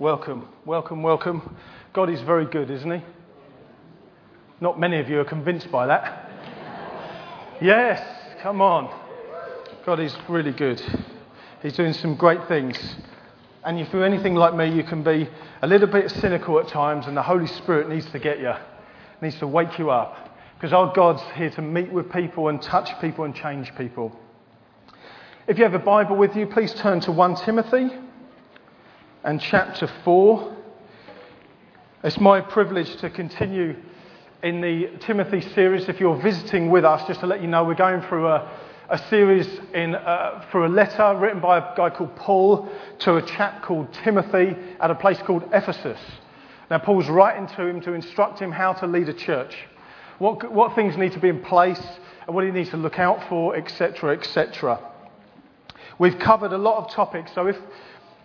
Welcome, welcome, welcome. God is very good, isn't He? Not many of you are convinced by that. Yes, come on. God is really good. He's doing some great things. And if you're anything like me, you can be a little bit cynical at times, and the Holy Spirit needs to get you, needs to wake you up. Because our God's here to meet with people and touch people and change people. If you have a Bible with you, please turn to 1 Timothy and chapter 4. It's my privilege to continue in the Timothy series. If you're visiting with us, just to let you know, we're going through a, a series in, uh, for a letter written by a guy called Paul to a chap called Timothy at a place called Ephesus. Now, Paul's writing to him to instruct him how to lead a church, what, what things need to be in place, and what he needs to look out for, etc., etc. We've covered a lot of topics, so if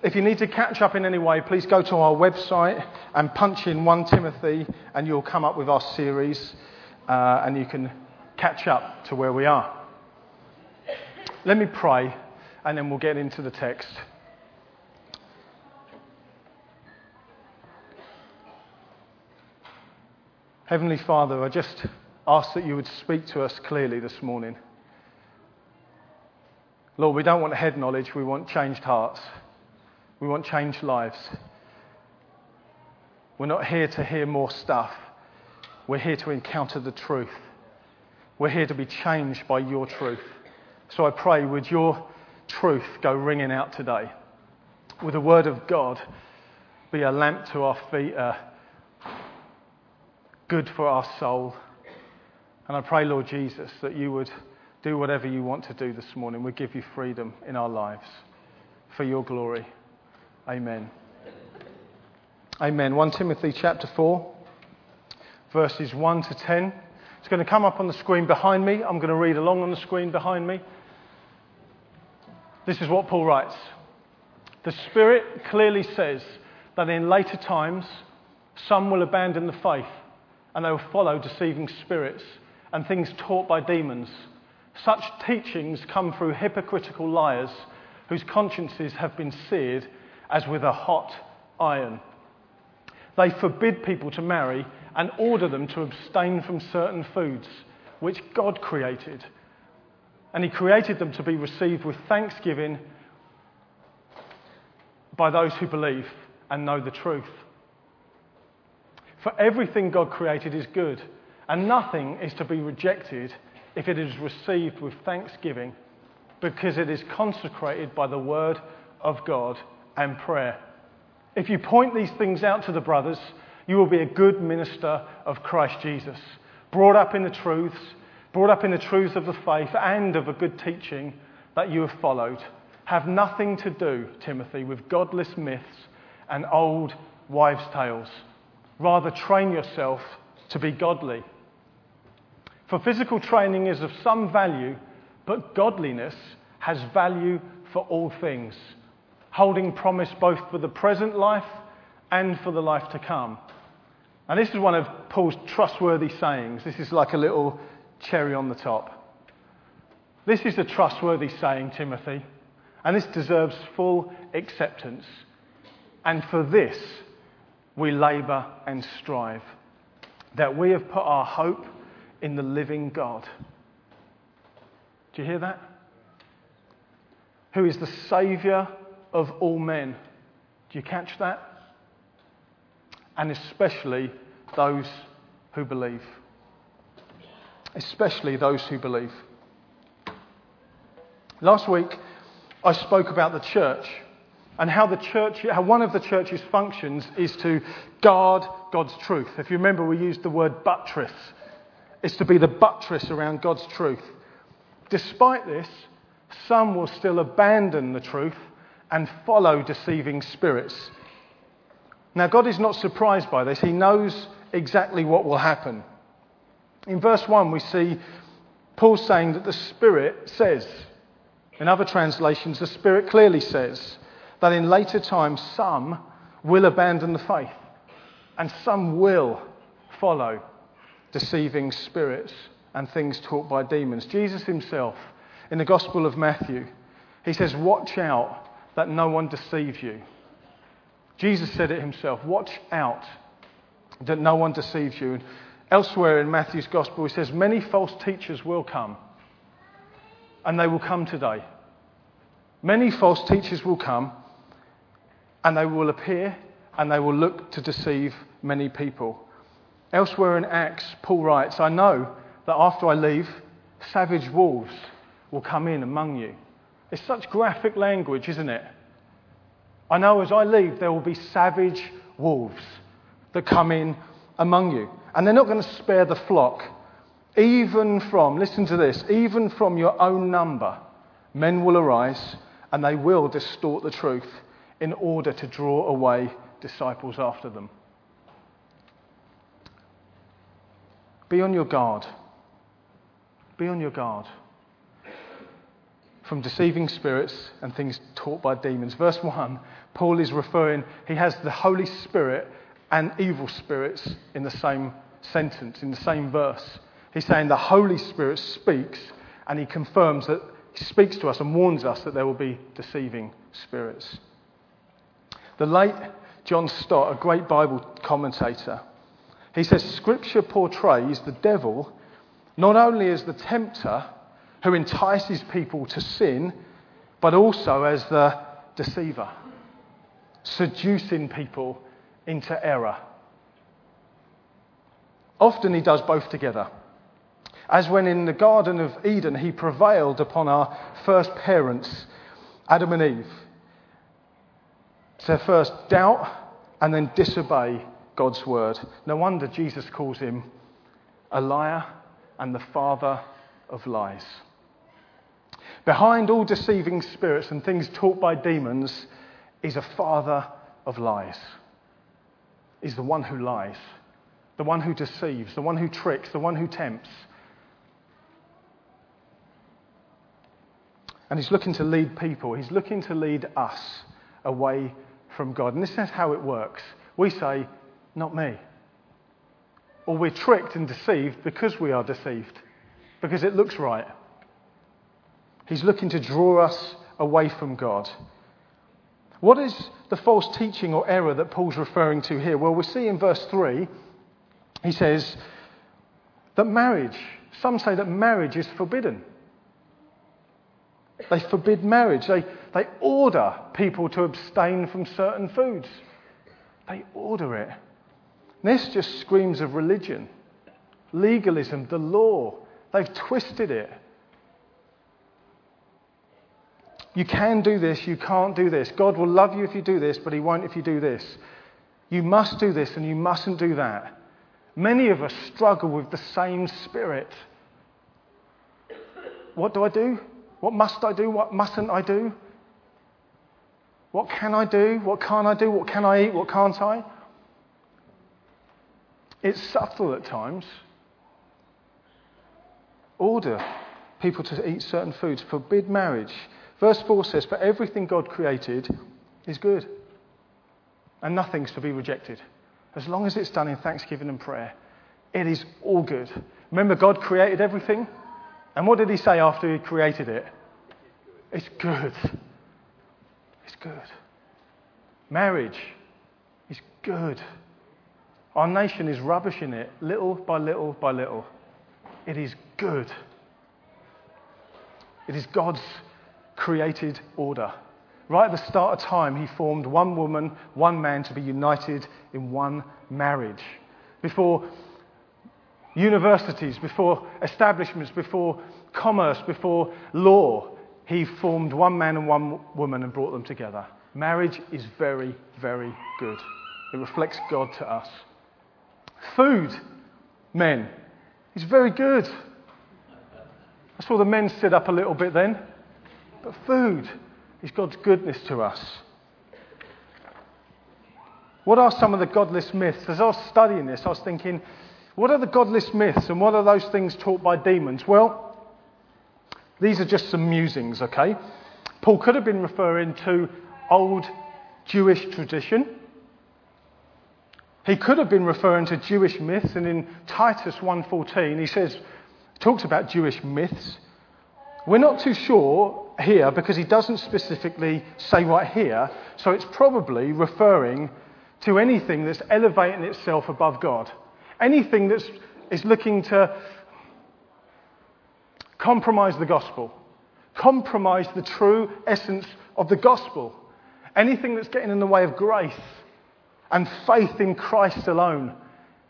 if you need to catch up in any way, please go to our website and punch in 1 Timothy, and you'll come up with our series, uh, and you can catch up to where we are. Let me pray, and then we'll get into the text. Heavenly Father, I just ask that you would speak to us clearly this morning. Lord, we don't want head knowledge, we want changed hearts. We want changed lives. We're not here to hear more stuff. We're here to encounter the truth. We're here to be changed by your truth. So I pray, would your truth go ringing out today? Would the word of God be a lamp to our feet, a good for our soul? And I pray, Lord Jesus, that you would do whatever you want to do this morning. We give you freedom in our lives for your glory. Amen. Amen. 1 Timothy chapter 4, verses 1 to 10. It's going to come up on the screen behind me. I'm going to read along on the screen behind me. This is what Paul writes The Spirit clearly says that in later times some will abandon the faith and they will follow deceiving spirits and things taught by demons. Such teachings come through hypocritical liars whose consciences have been seared as with a hot iron. They forbid people to marry and order them to abstain from certain foods which God created. And He created them to be received with thanksgiving by those who believe and know the truth. For everything God created is good, and nothing is to be rejected if it is received with thanksgiving, because it is consecrated by the word of God and prayer. If you point these things out to the brothers, you will be a good minister of Christ Jesus, brought up in the truths, brought up in the truths of the faith and of a good teaching that you have followed. Have nothing to do, Timothy, with godless myths and old wives' tales. Rather, train yourself to be godly. For physical training is of some value, but godliness has value for all things holding promise both for the present life and for the life to come. And this is one of Paul's trustworthy sayings. This is like a little cherry on the top. This is a trustworthy saying, Timothy, and this deserves full acceptance. And for this, we labour and strive, that we have put our hope in the living God. Do you hear that? Who is the Saviour of all men. Do you catch that? And especially those who believe. Especially those who believe. Last week, I spoke about the church and how the church, how one of the church's functions is to guard God's truth. If you remember, we used the word buttress. It's to be the buttress around God's truth. Despite this, some will still abandon the truth and follow deceiving spirits. Now, God is not surprised by this. He knows exactly what will happen. In verse 1, we see Paul saying that the Spirit says, in other translations, the Spirit clearly says that in later times some will abandon the faith and some will follow deceiving spirits and things taught by demons. Jesus himself, in the Gospel of Matthew, he says, Watch out that no one deceives you. Jesus said it himself watch out that no one deceives you. And elsewhere in Matthew's Gospel, he says, Many false teachers will come, and they will come today. Many false teachers will come, and they will appear, and they will look to deceive many people. Elsewhere in Acts, Paul writes, I know that after I leave, savage wolves will come in among you. It's such graphic language, isn't it? I know as I leave, there will be savage wolves that come in among you. And they're not going to spare the flock. Even from, listen to this, even from your own number, men will arise and they will distort the truth in order to draw away disciples after them. Be on your guard. Be on your guard from deceiving spirits and things taught by demons. Verse 1, Paul is referring, he has the Holy Spirit and evil spirits in the same sentence, in the same verse. He's saying the Holy Spirit speaks and he confirms that he speaks to us and warns us that there will be deceiving spirits. The late John Stott, a great Bible commentator, he says Scripture portrays the devil not only as the tempter who entices people to sin, but also as the deceiver, seducing people into error. Often he does both together. As when in the Garden of Eden he prevailed upon our first parents, Adam and Eve, to first doubt and then disobey God's word. No wonder Jesus calls him a liar and the father of lies. Behind all deceiving spirits and things taught by demons is a father of lies. Is the one who lies, the one who deceives, the one who tricks, the one who tempts. And he's looking to lead people, he's looking to lead us away from God. And this is how it works. We say, Not me. Or we're tricked and deceived because we are deceived, because it looks right. He's looking to draw us away from God. What is the false teaching or error that Paul's referring to here? Well, we see in verse 3, he says that marriage, some say that marriage is forbidden. They forbid marriage. They, they order people to abstain from certain foods. They order it. This just screams of religion, legalism, the law. They've twisted it. You can do this, you can't do this. God will love you if you do this, but He won't if you do this. You must do this and you mustn't do that. Many of us struggle with the same spirit. What do I do? What must I do? What mustn't I do? What can I do? What can't I do? What can I eat? What can't I? It's subtle at times. Order people to eat certain foods, forbid marriage, Verse 4 says, For everything God created is good, and nothing's to be rejected. As long as it's done in thanksgiving and prayer, it is all good. Remember, God created everything? And what did He say after He created it? It's good. It's good. Marriage is good. Our nation is rubbish in it, little by little by little. It is good. It is God's created order. Right at the start of time, he formed one woman, one man to be united in one marriage. Before universities, before establishments, before commerce, before law, he formed one man and one woman and brought them together. Marriage is very, very good. It reflects God to us. Food, men, is very good. I saw the men sit up a little bit then. But food is God's goodness to us. What are some of the godless myths? As I was studying this, I was thinking, what are the godless myths and what are those things taught by demons? Well, these are just some musings, okay? Paul could have been referring to old Jewish tradition. He could have been referring to Jewish myths, and in Titus 1:14 he says talks about Jewish myths. We're not too sure here because he doesn't specifically say right here, so it's probably referring to anything that's elevating itself above God. Anything that is is looking to compromise the gospel, compromise the true essence of the gospel. Anything that's getting in the way of grace and faith in Christ alone.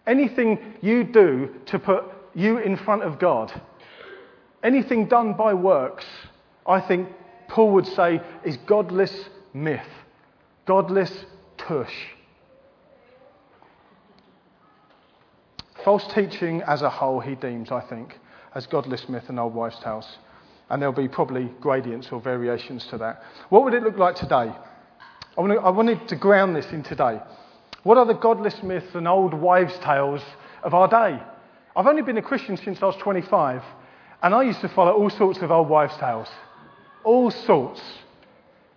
Anything you do to put you in front of God. Anything done by works, I think Paul would say, is godless myth, godless tush. False teaching as a whole, he deems, I think, as godless myth and old wives' tales. And there'll be probably gradients or variations to that. What would it look like today? I wanted to ground this in today. What are the godless myths and old wives' tales of our day? I've only been a Christian since I was 25, and I used to follow all sorts of old wives' tales. All sorts.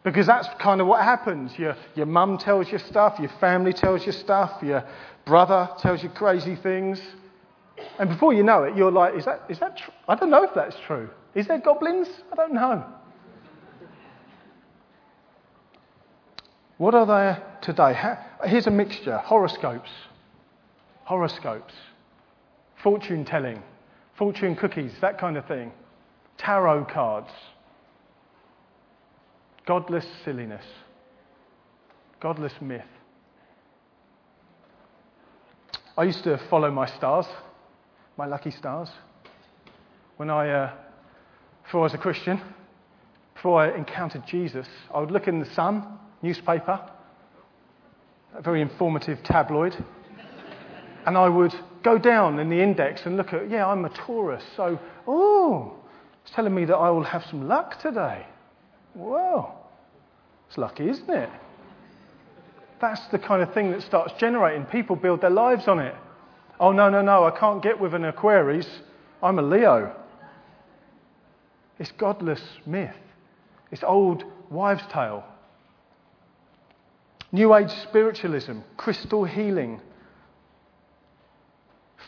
Because that's kind of what happens. Your, your mum tells you stuff, your family tells you stuff, your brother tells you crazy things. And before you know it, you're like, is that, is that true? I don't know if that's true. Is there goblins? I don't know. What are there today? Here's a mixture horoscopes, horoscopes, fortune telling, fortune cookies, that kind of thing, tarot cards, godless silliness, godless myth. I used to follow my stars, my lucky stars. When I, uh, before I was a Christian, before I encountered Jesus, I would look in the sun newspaper, a very informative tabloid, and I would go down in the index and look at, yeah, I'm a Taurus, so, oh, it's telling me that I will have some luck today. Whoa, it's lucky, isn't it? That's the kind of thing that starts generating. People build their lives on it. Oh, no, no, no, I can't get with an Aquarius. I'm a Leo. It's godless myth. It's old wives' tale. New Age spiritualism, crystal healing,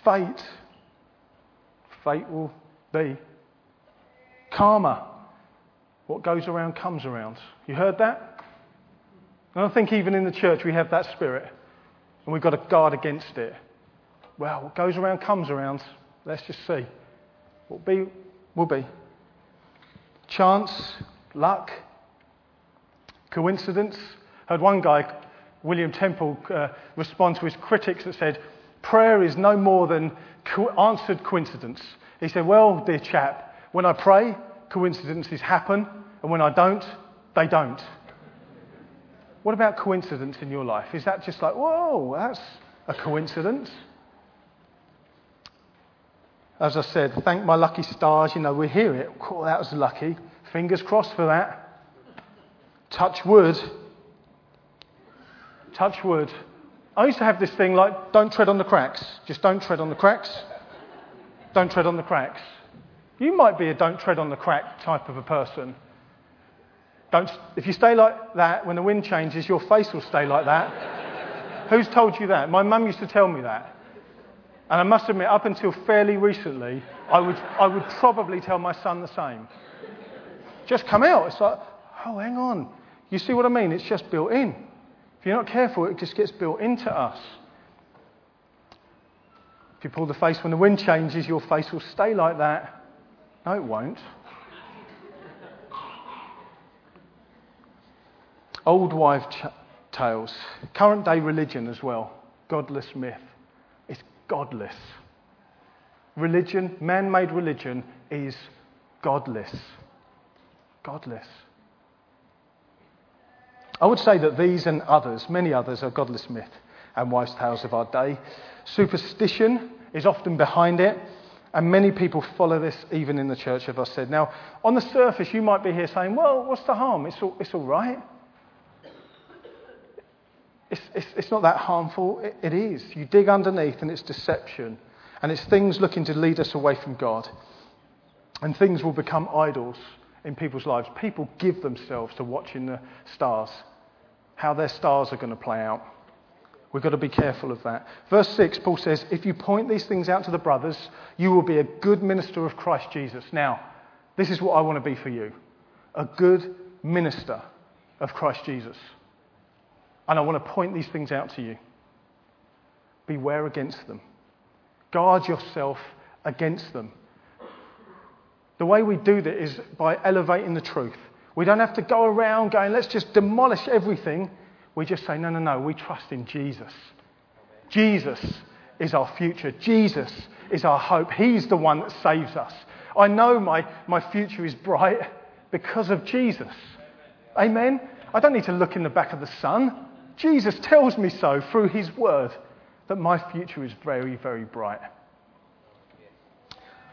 fate. Fate will be. Karma. What goes around comes around. You heard that? And I think even in the church we have that spirit. And we've got to guard against it. Well, what goes around comes around. Let's just see. What be, will be. Chance, luck, coincidence, heard one guy, William Temple, uh, respond to his critics that said, Prayer is no more than co- answered coincidence. He said, Well, dear chap, when I pray, coincidences happen, and when I don't, they don't. What about coincidence in your life? Is that just like, whoa, that's a coincidence? As I said, thank my lucky stars, you know, we hear it. Oh, that was lucky. Fingers crossed for that. Touch wood. Touch wood. I used to have this thing like, don't tread on the cracks. Just don't tread on the cracks. Don't tread on the cracks. You might be a don't tread on the crack type of a person. Don't, if you stay like that, when the wind changes, your face will stay like that. Who's told you that? My mum used to tell me that. And I must admit, up until fairly recently, I would, I would probably tell my son the same. Just come out. It's like, oh, hang on. You see what I mean? It's just built in. If you're not careful, it just gets built into us. If you pull the face when the wind changes, your face will stay like that. No, it won't. Old wives' tales, current day religion as well, godless myth. It's godless. Religion, man made religion, is godless. Godless. I would say that these and others, many others, are godless myth and wives' tales of our day. Superstition is often behind it, and many people follow this even in the church, as I said. Now, on the surface, you might be here saying, well, what's the harm? It's all, it's all right. It's, it's, it's not that harmful. It, it is. You dig underneath, and it's deception. And it's things looking to lead us away from God. And things will become idols in people's lives. People give themselves to watching the stars how their stars are going to play out. We've got to be careful of that. Verse 6, Paul says, If you point these things out to the brothers, you will be a good minister of Christ Jesus. Now, this is what I want to be for you. a good minister of Christ Jesus. And I want to point these things out to you. Beware against them. Guard yourself against them. The way we do that is by elevating the truth. We don't have to go around going, let's just demolish everything. We just say, no, no, no, we trust in Jesus. Jesus is our future. Jesus is our hope. He's the one that saves us. I know my, my future is bright because of Jesus. Amen? I don't need to look in the back of the sun. Jesus tells me so through his word that my future is very, very bright.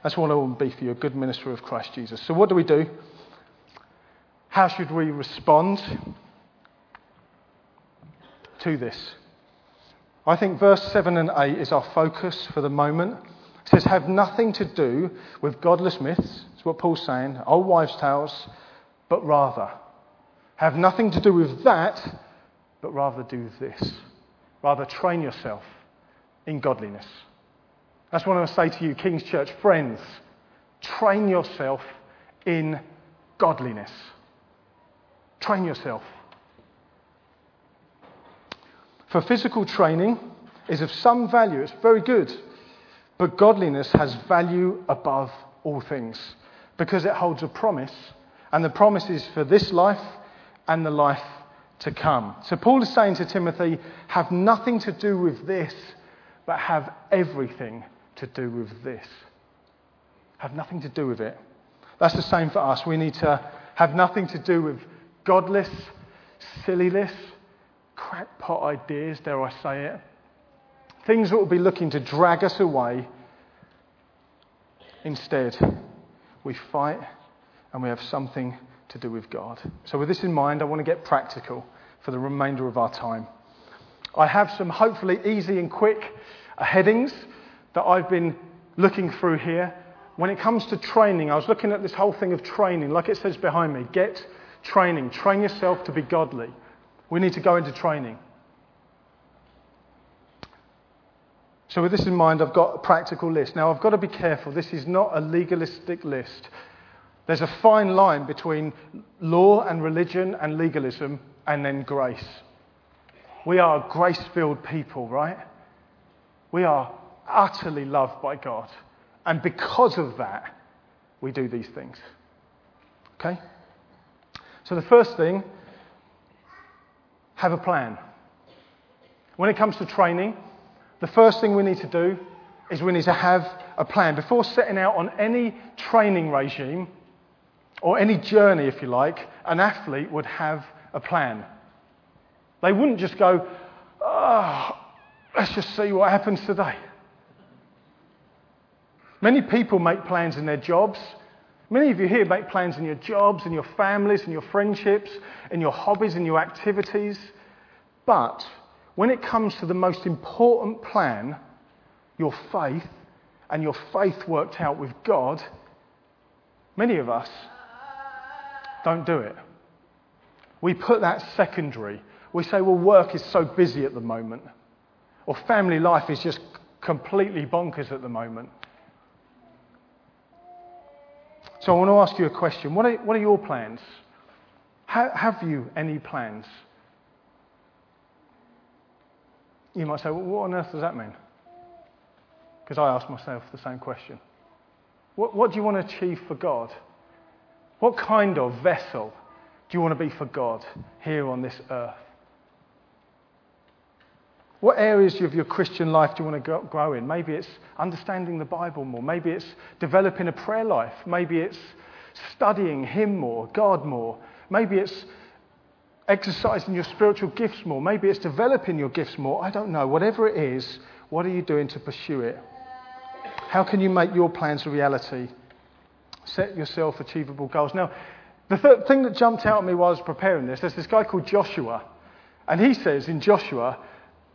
That's what I want to be for you, a good minister of Christ Jesus. So, what do we do? How should we respond to this? I think verse 7 and 8 is our focus for the moment. It says, Have nothing to do with godless myths. That's what Paul's saying, old wives' tales, but rather. Have nothing to do with that, but rather do this. Rather train yourself in godliness. That's what I want to say to you, King's Church friends. Train yourself in godliness. Train yourself. For physical training is of some value, it's very good, but godliness has value above all things because it holds a promise, and the promise is for this life and the life to come. So Paul is saying to Timothy, have nothing to do with this, but have everything to do with this. Have nothing to do with it. That's the same for us. We need to have nothing to do with godless, silliness, crackpot ideas, dare I say it. Things that will be looking to drag us away. Instead, we fight and we have something to do with God. So, with this in mind, I want to get practical for the remainder of our time. I have some hopefully easy and quick headings that I've been looking through here. When it comes to training, I was looking at this whole thing of training, like it says behind me get training, train yourself to be godly. We need to go into training. So, with this in mind, I've got a practical list. Now, I've got to be careful. This is not a legalistic list. There's a fine line between law and religion and legalism and then grace. We are grace filled people, right? We are utterly loved by God. And because of that, we do these things. Okay? So the first thing, have a plan. When it comes to training, the first thing we need to do is we need to have a plan. Before setting out on any training regime, or any journey, if you like, an athlete would have a plan. They wouldn't just go, oh, let's just see what happens today. Many people make plans in their jobs. Many of you here make plans in your jobs, in your families, in your friendships, in your hobbies, in your activities. But when it comes to the most important plan, your faith, and your faith worked out with God, many of us don't do it. We put that secondary. We say, well, work is so busy at the moment, or family life is just completely bonkers at the moment. So I want to ask you a question. What are, what are your plans? have you any plans? You might say, well, what on earth does that mean? Because I ask myself the same question. What, what do you want to achieve for God? What kind of vessel do you want to be for God here on this earth? What areas of your Christian life do you want to grow in? Maybe it's understanding the Bible more. Maybe it's developing a prayer life. Maybe it's studying Him more, God more. Maybe it's exercising your spiritual gifts more. Maybe it's developing your gifts more. I don't know. Whatever it is, what are you doing to pursue it? How can you make your plans a reality? Set yourself achievable goals. Now, the th- thing that jumped out at me while I was preparing this, there's this guy called Joshua. And he says in Joshua,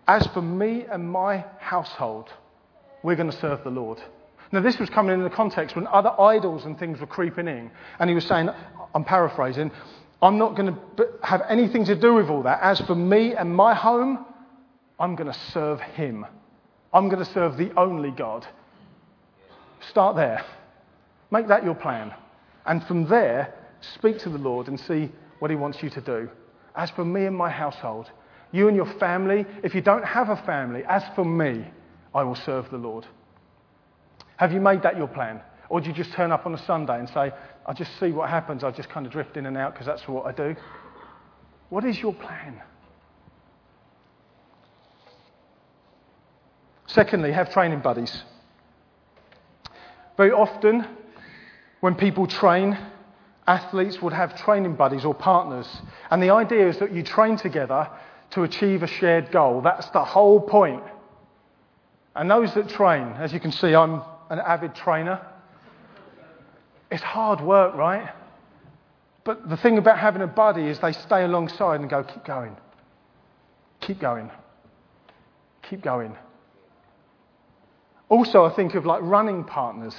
As for me and my household, we're going to serve the Lord. Now, this was coming in the context when other idols and things were creeping in. And he was saying, I'm paraphrasing, I'm not going to have anything to do with all that. As for me and my home, I'm going to serve him. I'm going to serve the only God. Start there. Make that your plan. And from there, Speak to the Lord and see what He wants you to do. As for me and my household, you and your family, if you don't have a family, as for me, I will serve the Lord. Have you made that your plan? Or do you just turn up on a Sunday and say, I'll just see what happens, I'll just kind of drift in and out because that's what I do? What is your plan? Secondly, have training buddies. Very often, when people train, athletes would have training buddies or partners. And the idea is that you train together to achieve a shared goal. That's the whole point. And those that train, as you can see, I'm an avid trainer. It's hard work, right? But the thing about having a buddy is they stay alongside and go, keep going. Keep going. Keep going. Also, I think of like running partners.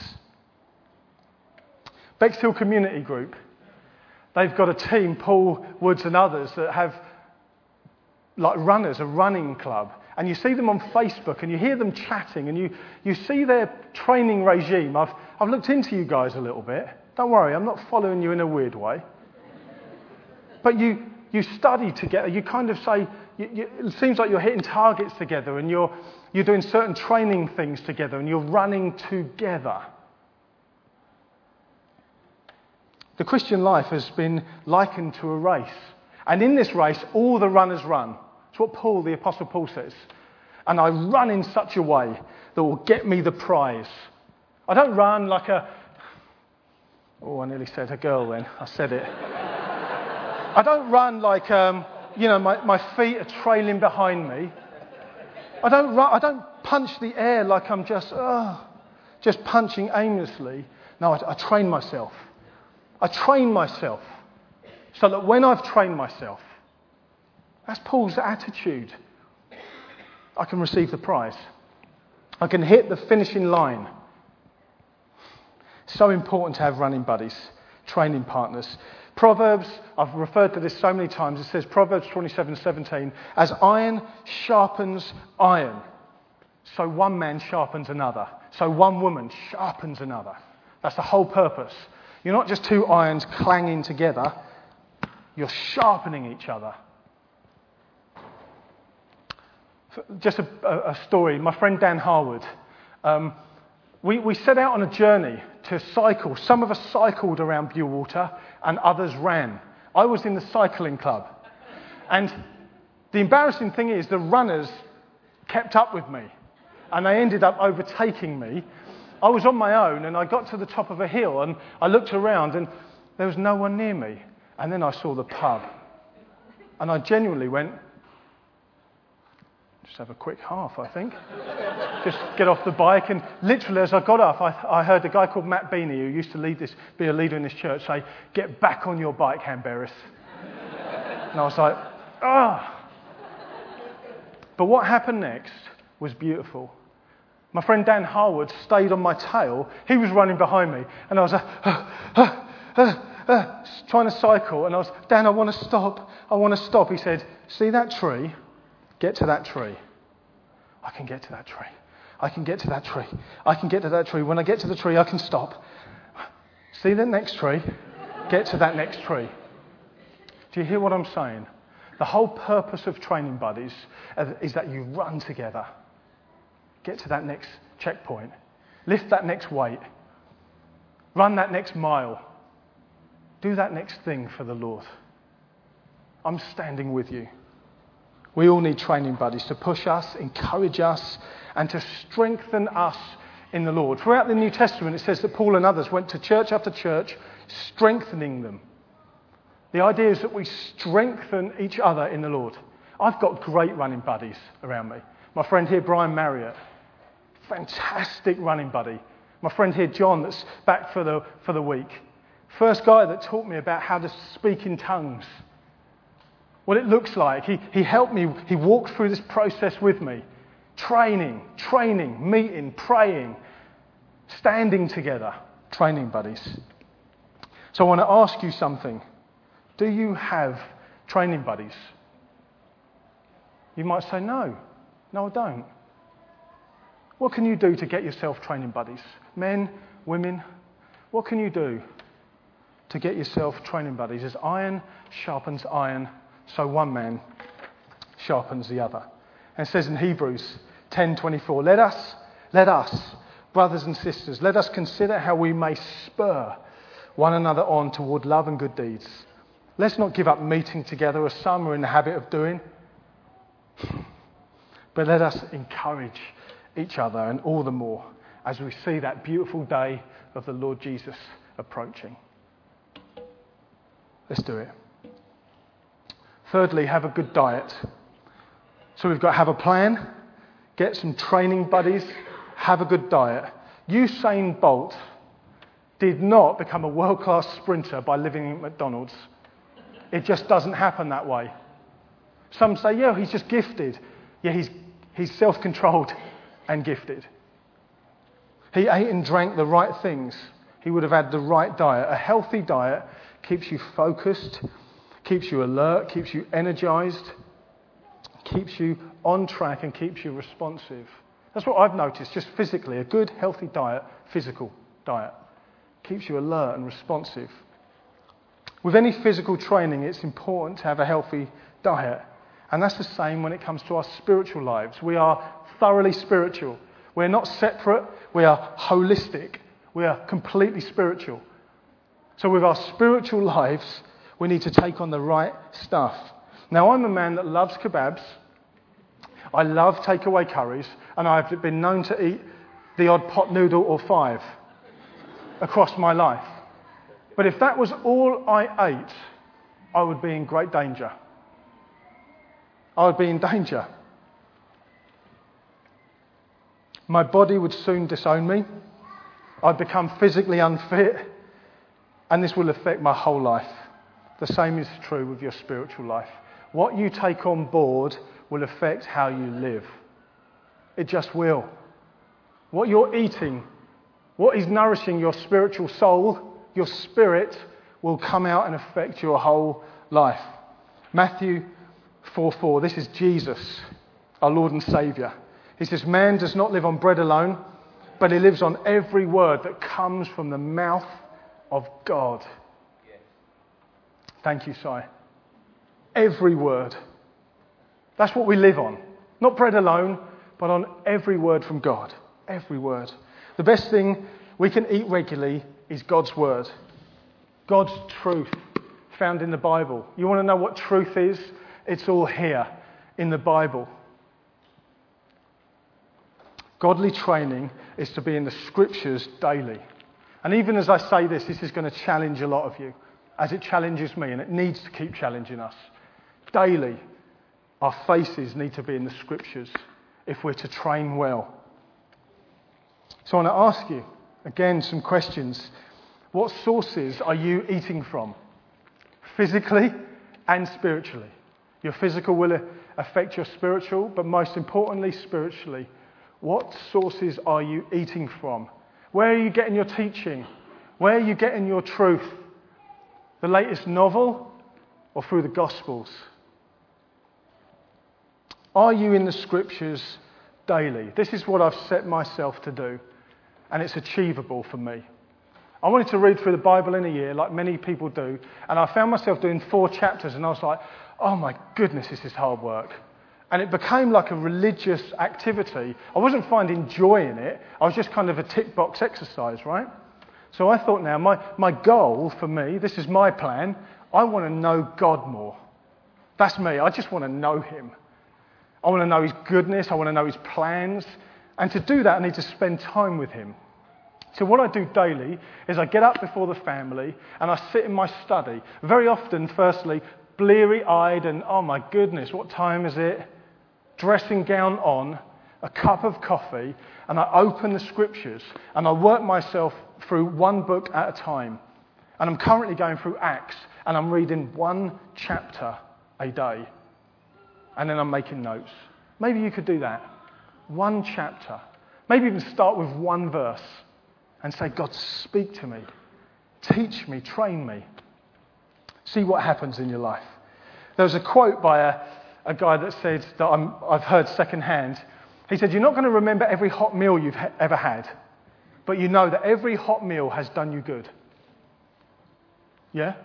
Bexhill Community Group, they've got a team, Paul Woods and others, that have like runners, a running club. And you see them on Facebook and you hear them chatting and you, you see their training regime. I've, I've looked into you guys a little bit. Don't worry, I'm not following you in a weird way. But you, you study together. You kind of say, you, you, it seems like you're hitting targets together and you're, you're doing certain training things together and you're running together. The Christian life has been likened to a race. And in this race, all the runners run. It's what Paul, the Apostle Paul, says. And I run in such a way that will get me the prize. I don't run like a. Oh, I nearly said a girl then. I said it. I don't run like, um, you know, my, my feet are trailing behind me. I don't, run, I don't punch the air like I'm just, just punching aimlessly. No, I, I train myself. I train myself so that when I've trained myself, that's Paul's attitude, I can receive the prize. I can hit the finishing line. So important to have running buddies, training partners. Proverbs, I've referred to this so many times, it says Proverbs 27:17, as iron sharpens iron, so one man sharpens another. So one woman sharpens another. That's the whole purpose. You're not just two irons clanging together, you're sharpening each other. Just a, a story. My friend Dan Harwood, um, we, we set out on a journey to cycle. Some of us cycled around Bewl Water and others ran. I was in the cycling club. And the embarrassing thing is, the runners kept up with me and they ended up overtaking me. I was on my own and I got to the top of a hill and I looked around and there was no one near me. And then I saw the pub. And I genuinely went, just have a quick half, I think. just get off the bike. And literally, as I got off, I, I, heard a guy called Matt Beanie, who used to lead this, be a leader in this church, say, Get back on your bike, Hamberis. and I was like, Ah. But what happened next was beautiful. My friend Dan Harwood stayed on my tail. He was running behind me. And I was like, uh, uh, uh, trying to cycle. And I was, Dan, I want to stop. I want to stop. He said, See that tree? Get to that tree. I can get to that tree. I can get to that tree. I can get to that tree. When I get to the tree, I can stop. See the next tree? Get to that next tree. Do you hear what I'm saying? The whole purpose of training buddies is that you run together. Get to that next checkpoint. Lift that next weight. Run that next mile. Do that next thing for the Lord. I'm standing with you. We all need training buddies to push us, encourage us, and to strengthen us in the Lord. Throughout the New Testament, it says that Paul and others went to church after church, strengthening them. The idea is that we strengthen each other in the Lord. I've got great running buddies around me. My friend here, Brian Marriott, fantastic running buddy. My friend here, John, that's back for the, for the week. First guy that taught me about how to speak in tongues what it looks like. He, he helped me, he walked through this process with me. Training, training, meeting, praying, standing together, training buddies. So I want to ask you something. Do you have training buddies? You might say, no, no, I don't. What can you do to get yourself training buddies? Men, women, what can you do to get yourself training buddies. As iron sharpens iron, so one man sharpens the other. And it says in Hebrews 10:24, "Let us, let us, brothers and sisters, let us consider how we may spur one another on toward love and good deeds. Let's not give up meeting together as some are in the habit of doing, but let us encourage each other and all the more as we see that beautiful day of the Lord Jesus approaching. Let's do it. Thirdly, have a good diet. So we've got to have a plan, get some training buddies, have a good diet. Usain Bolt did not become a world class sprinter by living at McDonald's. It just doesn't happen that way. Some say, yeah, he's just gifted. Yeah, he's, he's self controlled and gifted. He ate and drank the right things. He would have had the right diet. A healthy diet keeps you focused, keeps you alert, keeps you energized, keeps you on track, and keeps you responsive. That's what I've noticed, just physically. A good, healthy diet, physical diet, keeps you alert and responsive. With any physical training, it's important to have a healthy diet. And that's the same when it comes to our spiritual lives. We are thoroughly spiritual. We're not separate, we are holistic. We are completely spiritual. So, with our spiritual lives, we need to take on the right stuff. Now, I'm a man that loves kebabs. I love takeaway curries, and I've been known to eat the odd pot noodle or five across my life. But if that was all I ate, I would be in great danger. I would be in danger. My body would soon disown me. I'd become physically unfit, and this will affect my whole life. The same is true with your spiritual life. What you take on board will affect how you live. It just will. What you're eating, what is nourishing your spiritual soul, your spirit, will come out and affect your whole life. Matthew 4 4. This is Jesus, our Lord and Saviour. He says, Man does not live on bread alone, but he lives on every word that comes from the mouth of God. Thank you, Si. Every word. That's what we live on. Not bread alone, but on every word from God. Every word. The best thing we can eat regularly is God's word, God's truth found in the Bible. You want to know what truth is? It's all here in the Bible. Godly training is to be in the scriptures daily. And even as I say this, this is going to challenge a lot of you, as it challenges me, and it needs to keep challenging us. Daily, our faces need to be in the scriptures if we're to train well. So I want to ask you, again, some questions. What sources are you eating from? Physically and spiritually. Your physical will affect your spiritual, but most importantly, spiritually. What sources are you eating from? Where are you getting your teaching? Where are you getting your truth? The latest novel or through the Gospels? Are you in the scriptures daily? This is what I've set myself to do, and it's achievable for me. I wanted to read through the Bible in a year, like many people do, and I found myself doing four chapters, and I was like, oh my goodness, this is hard work. And it became like a religious activity. I wasn't finding joy in it, I was just kind of a tick box exercise, right? So I thought now, my, my goal for me, this is my plan, I want to know God more. That's me. I just want to know Him. I want to know His goodness, I want to know His plans. And to do that, I need to spend time with Him. So, what I do daily is I get up before the family and I sit in my study. Very often, firstly, bleary eyed and, oh my goodness, what time is it? Dressing gown on, a cup of coffee, and I open the scriptures and I work myself through one book at a time. And I'm currently going through Acts and I'm reading one chapter a day. And then I'm making notes. Maybe you could do that. One chapter. Maybe even start with one verse and say, God, speak to me, teach me, train me. See what happens in your life. There was a quote by a, a guy that said that i have heard secondhand. He said, You're not going to remember every hot meal you've ha- ever had, but you know that every hot meal has done you good. Yeah?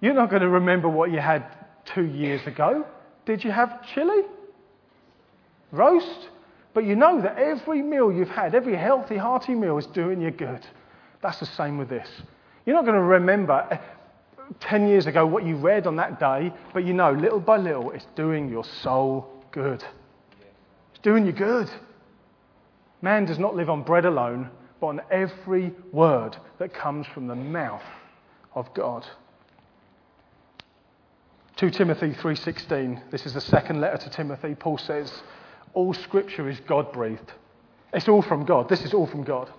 You're not going to remember what you had two years ago. Did you have chili? Roast? But you know that every meal you've had, every healthy, hearty meal is doing you good. That's the same with this. You're not going to remember 10 years ago what you read on that day, but you know little by little it's doing your soul good. It's doing you good. Man does not live on bread alone, but on every word that comes from the mouth of God. 2 Timothy 3:16. This is the second letter to Timothy. Paul says, "All scripture is God-breathed. It's all from God. This is all from God.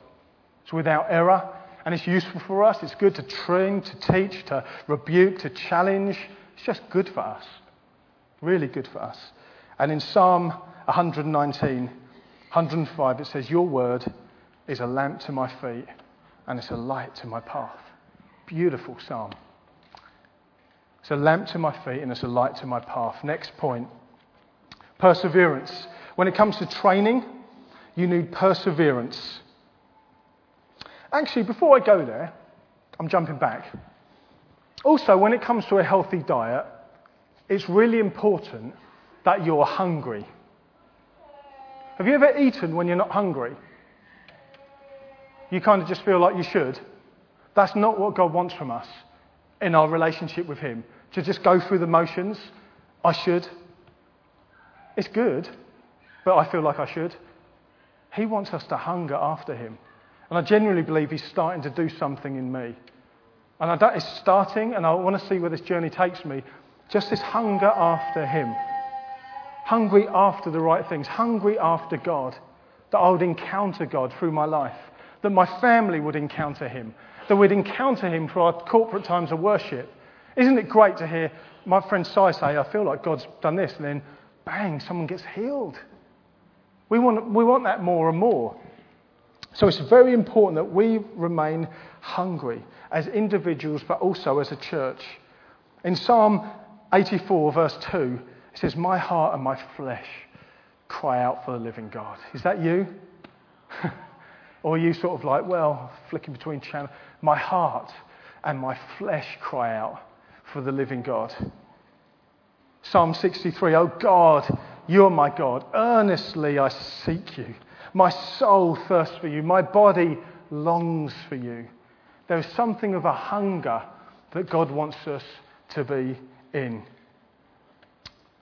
It's without error, and it's useful for us. It's good to train, to teach, to rebuke, to challenge. It's just good for us. Really good for us." And in Psalm 119, 105, it says, "Your word is a lamp to my feet and it's a light to my path." Beautiful psalm. It's a lamp to my feet and it's a light to my path. Next point perseverance. When it comes to training, you need perseverance. Actually, before I go there, I'm jumping back. Also, when it comes to a healthy diet, it's really important that you're hungry. Have you ever eaten when you're not hungry? You kind of just feel like you should. That's not what God wants from us in our relationship with Him. To just go through the motions. I should. It's good, but I feel like I should. He wants us to hunger after Him. And I genuinely believe He's starting to do something in me. And I it's starting, and I want to see where this journey takes me. Just this hunger after Him. Hungry after the right things. Hungry after God. That I would encounter God through my life. That my family would encounter Him that we'd encounter him for our corporate times of worship. Isn't it great to hear my friend say, I feel like God's done this, and then bang, someone gets healed? We want, we want that more and more. So it's very important that we remain hungry as individuals, but also as a church. In Psalm 84, verse 2, it says, My heart and my flesh cry out for the living God. Is that you? or are you sort of like, well, flicking between channels? My heart and my flesh cry out for the living God. Psalm 63 Oh God, you are my God. Earnestly I seek you. My soul thirsts for you. My body longs for you. There is something of a hunger that God wants us to be in.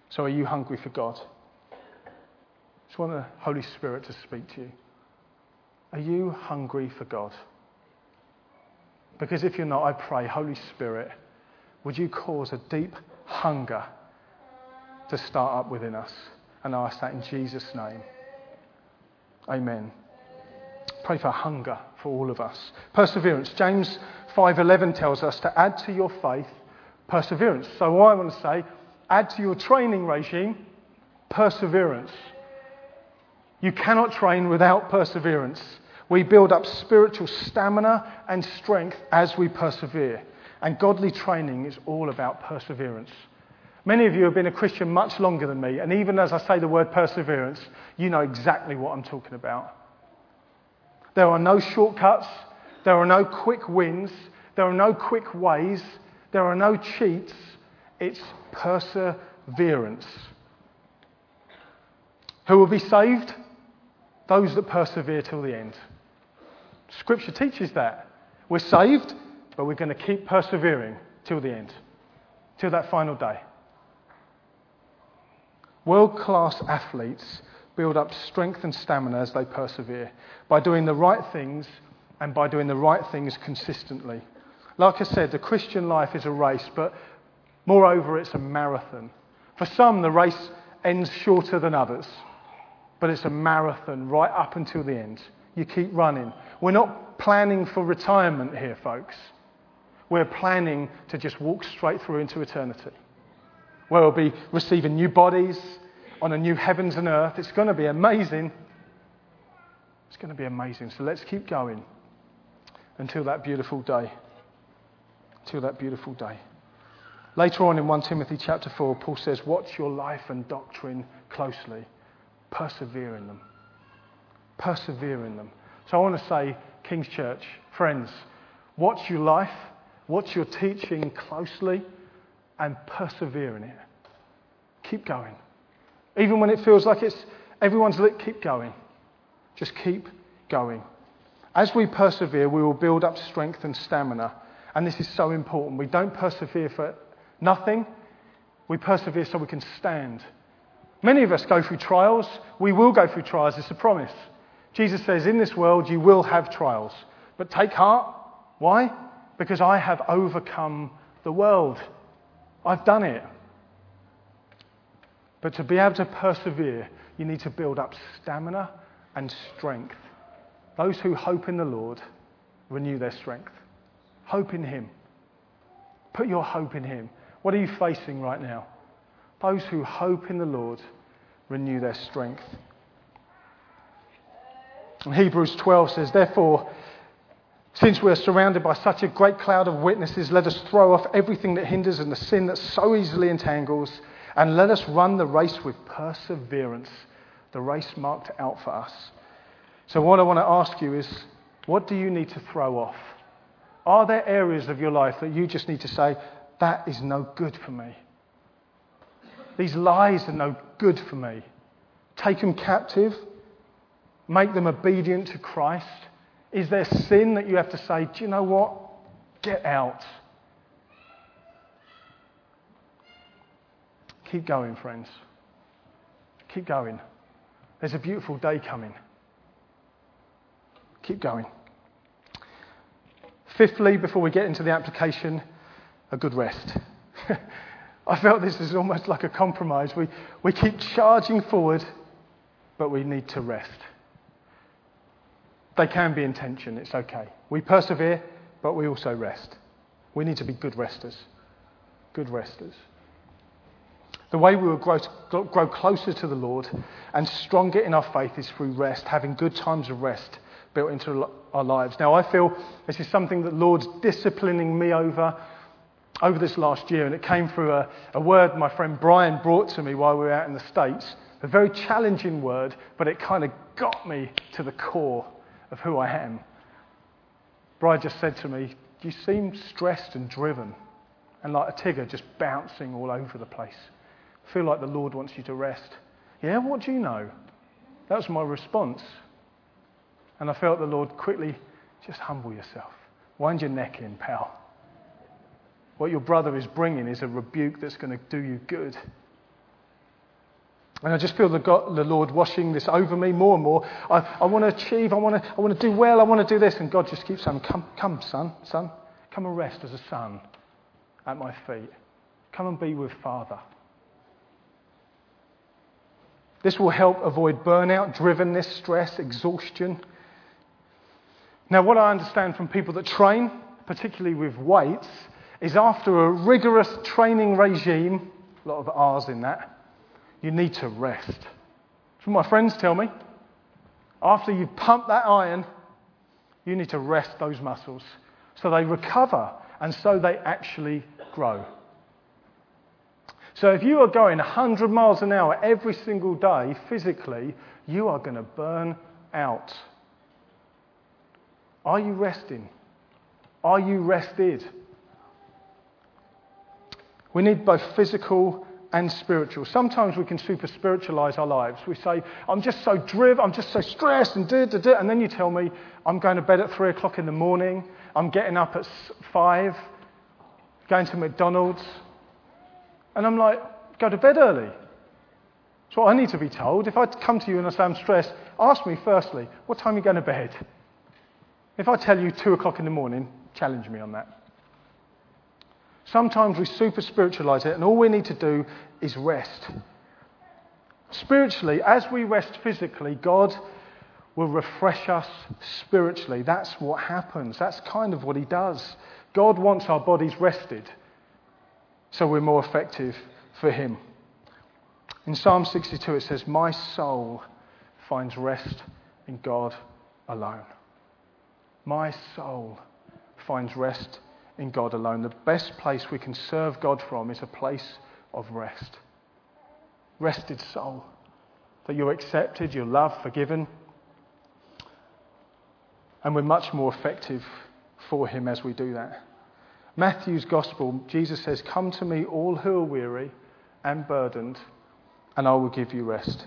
So, are you hungry for God? I just want the Holy Spirit to speak to you. Are you hungry for God? Because if you're not, I pray, Holy Spirit, would you cause a deep hunger to start up within us? And I ask that in Jesus' name. Amen. Pray for hunger for all of us. Perseverance. James 5:11 tells us to add to your faith perseverance. So I want to say, add to your training regime perseverance. You cannot train without perseverance. We build up spiritual stamina and strength as we persevere. And godly training is all about perseverance. Many of you have been a Christian much longer than me, and even as I say the word perseverance, you know exactly what I'm talking about. There are no shortcuts, there are no quick wins, there are no quick ways, there are no cheats. It's perseverance. Who will be saved? Those that persevere till the end. Scripture teaches that. We're saved, but we're going to keep persevering till the end, till that final day. World class athletes build up strength and stamina as they persevere by doing the right things and by doing the right things consistently. Like I said, the Christian life is a race, but moreover, it's a marathon. For some, the race ends shorter than others, but it's a marathon right up until the end. You keep running. We're not planning for retirement here, folks. We're planning to just walk straight through into eternity, where we'll be receiving new bodies on a new heavens and earth. It's going to be amazing. It's going to be amazing. So let's keep going until that beautiful day. Until that beautiful day. Later on in 1 Timothy chapter 4, Paul says, Watch your life and doctrine closely, persevere in them. Persevere in them. So I want to say, King's Church, friends, watch your life, Watch your teaching closely and persevere in it. Keep going. Even when it feels like it's everyone's lit, keep going. Just keep going. As we persevere, we will build up strength and stamina. And this is so important. We don't persevere for nothing, we persevere so we can stand. Many of us go through trials. We will go through trials. It's a promise. Jesus says, In this world you will have trials. But take heart. Why? Because I have overcome the world. I've done it. But to be able to persevere, you need to build up stamina and strength. Those who hope in the Lord renew their strength. Hope in Him. Put your hope in Him. What are you facing right now? Those who hope in the Lord renew their strength. And Hebrews 12 says, Therefore, since we are surrounded by such a great cloud of witnesses, let us throw off everything that hinders and the sin that so easily entangles, and let us run the race with perseverance, the race marked out for us. So, what I want to ask you is what do you need to throw off? Are there areas of your life that you just need to say, that is no good for me? These lies are no good for me. Take them captive, make them obedient to Christ. Is there sin that you have to say, do you know what? Get out. Keep going, friends. Keep going. There's a beautiful day coming. Keep going. Fifthly, before we get into the application, a good rest. I felt this is almost like a compromise. We, we keep charging forward, but we need to rest. They can be in tension, it's okay. We persevere, but we also rest. We need to be good resters. Good resters. The way we will grow, grow closer to the Lord and stronger in our faith is through rest, having good times of rest built into our lives. Now, I feel this is something that Lord's disciplining me over over this last year, and it came through a, a word my friend Brian brought to me while we were out in the States. A very challenging word, but it kind of got me to the core of who I am. Brian just said to me, You seem stressed and driven, and like a tigger just bouncing all over the place. I feel like the Lord wants you to rest. Yeah, what do you know? That was my response. And I felt the Lord quickly, just humble yourself. Wind your neck in, pal. What your brother is bringing is a rebuke that's going to do you good. And I just feel the, God, the Lord washing this over me more and more. I, I want to achieve, I want to, I want to do well, I want to do this. And God just keeps saying, Come, come, son, son, come and rest as a son at my feet. Come and be with Father. This will help avoid burnout, drivenness, stress, exhaustion. Now, what I understand from people that train, particularly with weights, is after a rigorous training regime, a lot of R's in that, you need to rest. So my friends tell me, after you've pumped that iron, you need to rest those muscles so they recover and so they actually grow. So if you are going 100 miles an hour every single day physically, you are going to burn out. Are you resting? Are you rested? We need both physical and spiritual. Sometimes we can super spiritualize our lives. We say, I'm just so driven, I'm just so stressed, and da, da, da. And then you tell me, I'm going to bed at three o'clock in the morning, I'm getting up at five, going to McDonald's. And I'm like, go to bed early. That's what I need to be told. If I come to you and I say I'm stressed, ask me firstly, what time are you going to bed? If I tell you two o'clock in the morning, challenge me on that. Sometimes we super spiritualize it, and all we need to do is rest. Spiritually, as we rest physically, God will refresh us spiritually. That's what happens. That's kind of what He does. God wants our bodies rested so we're more effective for Him. In Psalm 62, it says, My soul finds rest in God alone. My soul finds rest in God alone. The best place we can serve God from is a place of rest. Rested soul. That you're accepted, you're loved, forgiven. And we're much more effective for Him as we do that. Matthew's Gospel, Jesus says, Come to me, all who are weary and burdened, and I will give you rest.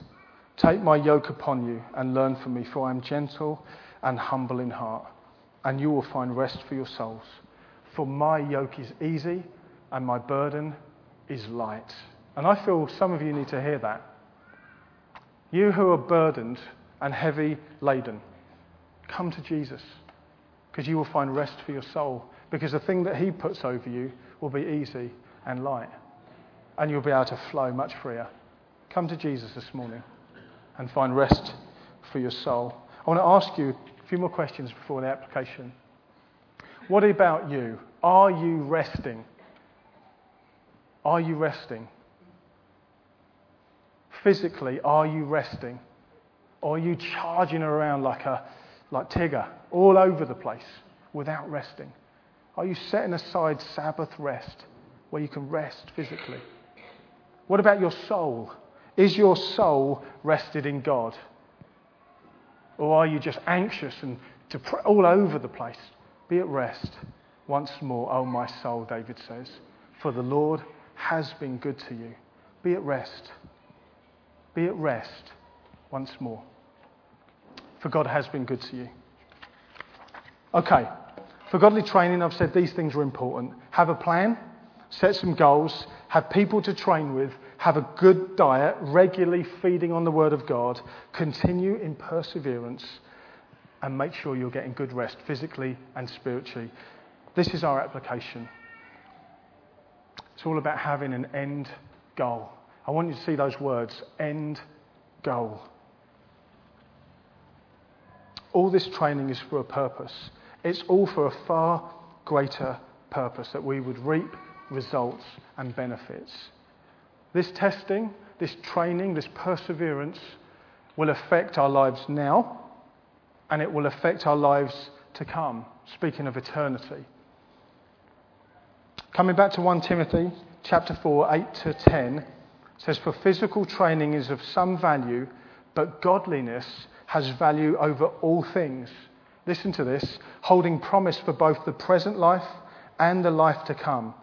Take my yoke upon you and learn from me, for I am gentle and humble in heart, and you will find rest for your souls. For my yoke is easy and my burden is light. And I feel some of you need to hear that. You who are burdened and heavy laden, come to Jesus because you will find rest for your soul. Because the thing that He puts over you will be easy and light, and you'll be able to flow much freer. Come to Jesus this morning and find rest for your soul. I want to ask you a few more questions before the application. What about you? Are you resting? Are you resting? Physically, are you resting? Or are you charging around like, a, like Tigger, all over the place without resting? Are you setting aside Sabbath rest where you can rest physically? What about your soul? Is your soul rested in God? Or are you just anxious and all over the place? Be at rest once more, O my soul, David says, for the Lord has been good to you. Be at rest. Be at rest once more, for God has been good to you. Okay, for godly training, I've said these things are important. Have a plan, set some goals, have people to train with, have a good diet, regularly feeding on the Word of God, continue in perseverance, and make sure you're getting good rest physically and spiritually. This is our application. It's all about having an end goal. I want you to see those words end goal. All this training is for a purpose. It's all for a far greater purpose that we would reap results and benefits. This testing, this training, this perseverance will affect our lives now and it will affect our lives to come, speaking of eternity. Coming back to 1 Timothy chapter 4, 8 to 10, says, For physical training is of some value, but godliness has value over all things. Listen to this holding promise for both the present life and the life to come.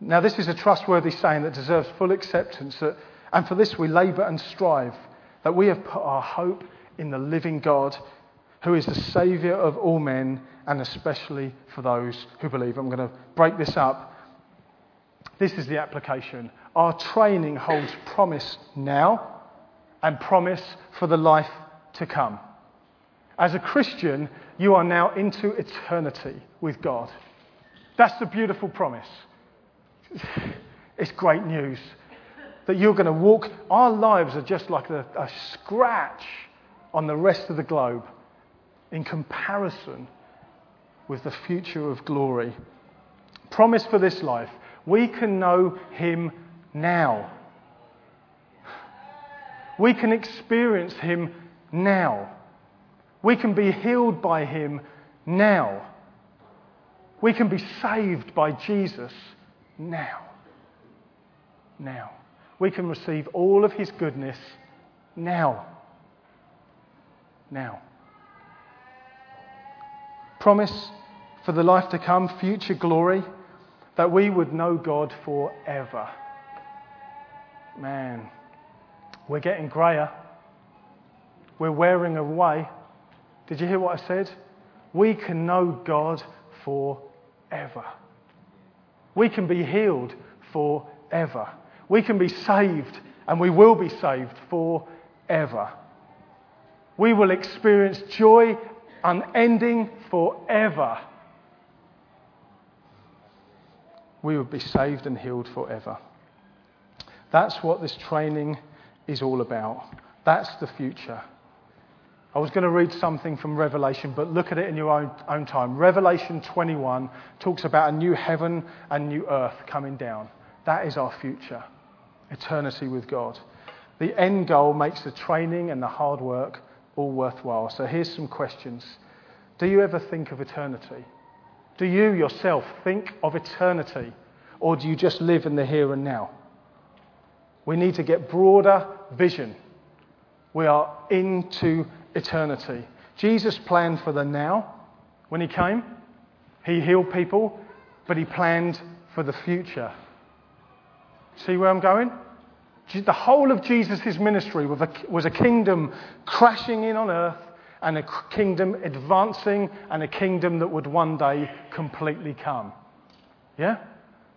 Now, this is a trustworthy saying that deserves full acceptance, that, and for this we labour and strive, that we have put our hope in the living God who is the Saviour of all men, and especially for those who believe. I'm going to break this up. This is the application. Our training holds promise now and promise for the life to come. As a Christian, you are now into eternity with God. That's the beautiful promise. It's great news that you're going to walk. Our lives are just like a, a scratch on the rest of the globe in comparison with the future of glory. Promise for this life. We can know Him now. We can experience Him now. We can be healed by Him now. We can be saved by Jesus now. Now. We can receive all of His goodness now. Now promise for the life to come, future glory, that we would know God forever. Man, we're getting grayer. We're wearing away. Did you hear what I said? We can know God forever. We can be healed forever. We can be saved, and we will be saved forever. We will experience joy unending forever, we would be saved and healed forever. That's what this training is all about. That's the future. I was going to read something from Revelation, but look at it in your own, own time. Revelation 21 talks about a new heaven and new earth coming down. That is our future eternity with God. The end goal makes the training and the hard work all worthwhile. So here's some questions. Do you ever think of eternity? Do you yourself think of eternity? Or do you just live in the here and now? We need to get broader vision. We are into eternity. Jesus planned for the now when he came. He healed people. but he planned for the future. See where I'm going? The whole of Jesus' ministry was a kingdom crashing in on earth and a kingdom advancing and a kingdom that would one day completely come. Yeah?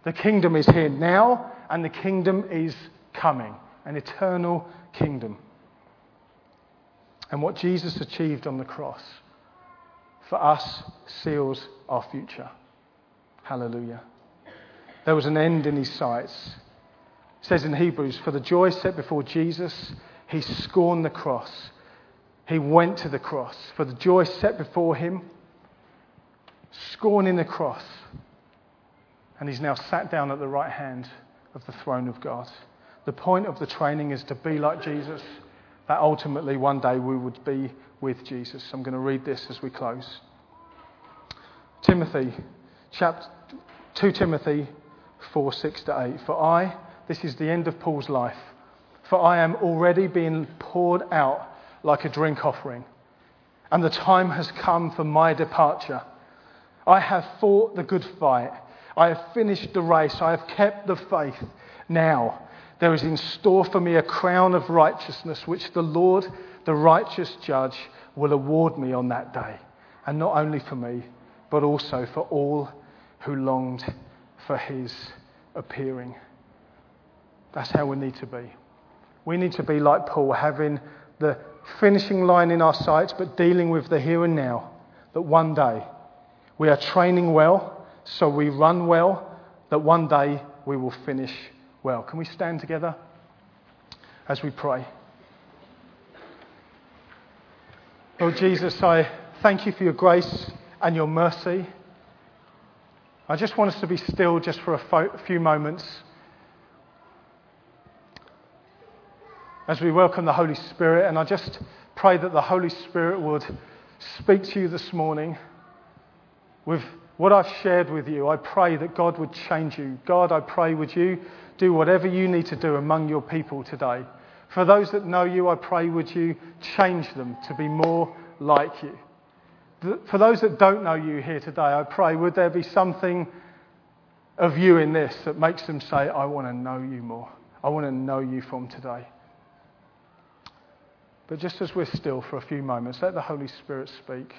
The kingdom is here now and the kingdom is coming, an eternal kingdom. And what Jesus achieved on the cross for us seals our future. Hallelujah. There was an end in his sights. It says in Hebrews, For the joy set before Jesus, he scorned the cross. He went to the cross. For the joy set before him, scorning the cross. And he's now sat down at the right hand of the throne of God. The point of the training is to be like Jesus, that ultimately one day we would be with Jesus. I'm going to read this as we close. Timothy, chapter 2 Timothy 4 6 to 8. For I, this is the end of Paul's life, for I am already being poured out like a drink offering, and the time has come for my departure. I have fought the good fight. I have finished the race. I have kept the faith. Now, there is in store for me a crown of righteousness, which the Lord, the righteous judge, will award me on that day. And not only for me, but also for all who longed for his appearing. That's how we need to be. We need to be like Paul, having the finishing line in our sights, but dealing with the here and now. That one day we are training well, so we run well, that one day we will finish well. Can we stand together as we pray? Lord Jesus, I thank you for your grace and your mercy. I just want us to be still just for a, few moments as we welcome the Holy Spirit. And I just pray that the Holy Spirit would speak to you this morning with what I've shared with you. I pray that God would change you. God, I pray, would you do whatever you need to do among your people today. For those that know you, I pray, would you change them to be more like you. For those that don't know you here today, I pray, would there be something of you in this that makes them say, I want to know you more. I want to know you from today. But just as we're still for a few moments, let the Holy Spirit speak.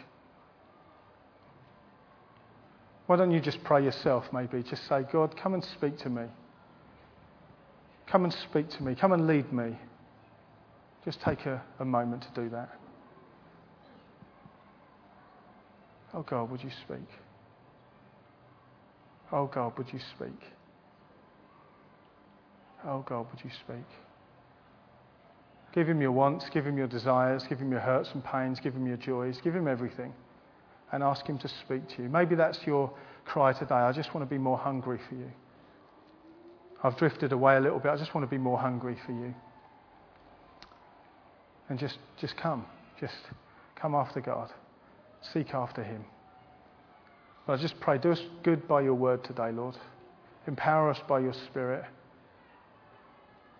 Why don't you just pray yourself, maybe? Just say, God, come and speak to me. Come and speak to me. Come and lead me. Just take a, a moment to do that. Oh God, would you speak? Oh God, would you speak? Oh God, would you speak? Give him your wants, give him your desires, give him your hurts and pains, give him your joys, give him everything, and ask him to speak to you. Maybe that's your cry today. I just want to be more hungry for you. I've drifted away a little bit. I just want to be more hungry for you. And just, just come. Just come after God. Seek after Him. But I just pray, do us good by your word today, Lord. Empower us by your Spirit.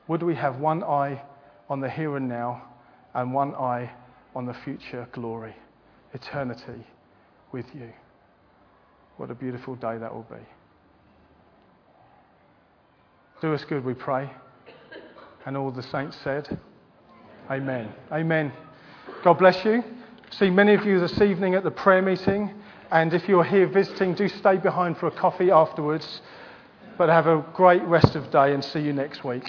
Would we have one eye on the here and now and one eye on the future glory, eternity with you? What a beautiful day that will be. Do us good, we pray. And all the saints said, Amen. Amen. God bless you. See many of you this evening at the prayer meeting. And if you're here visiting, do stay behind for a coffee afterwards. But have a great rest of day and see you next week.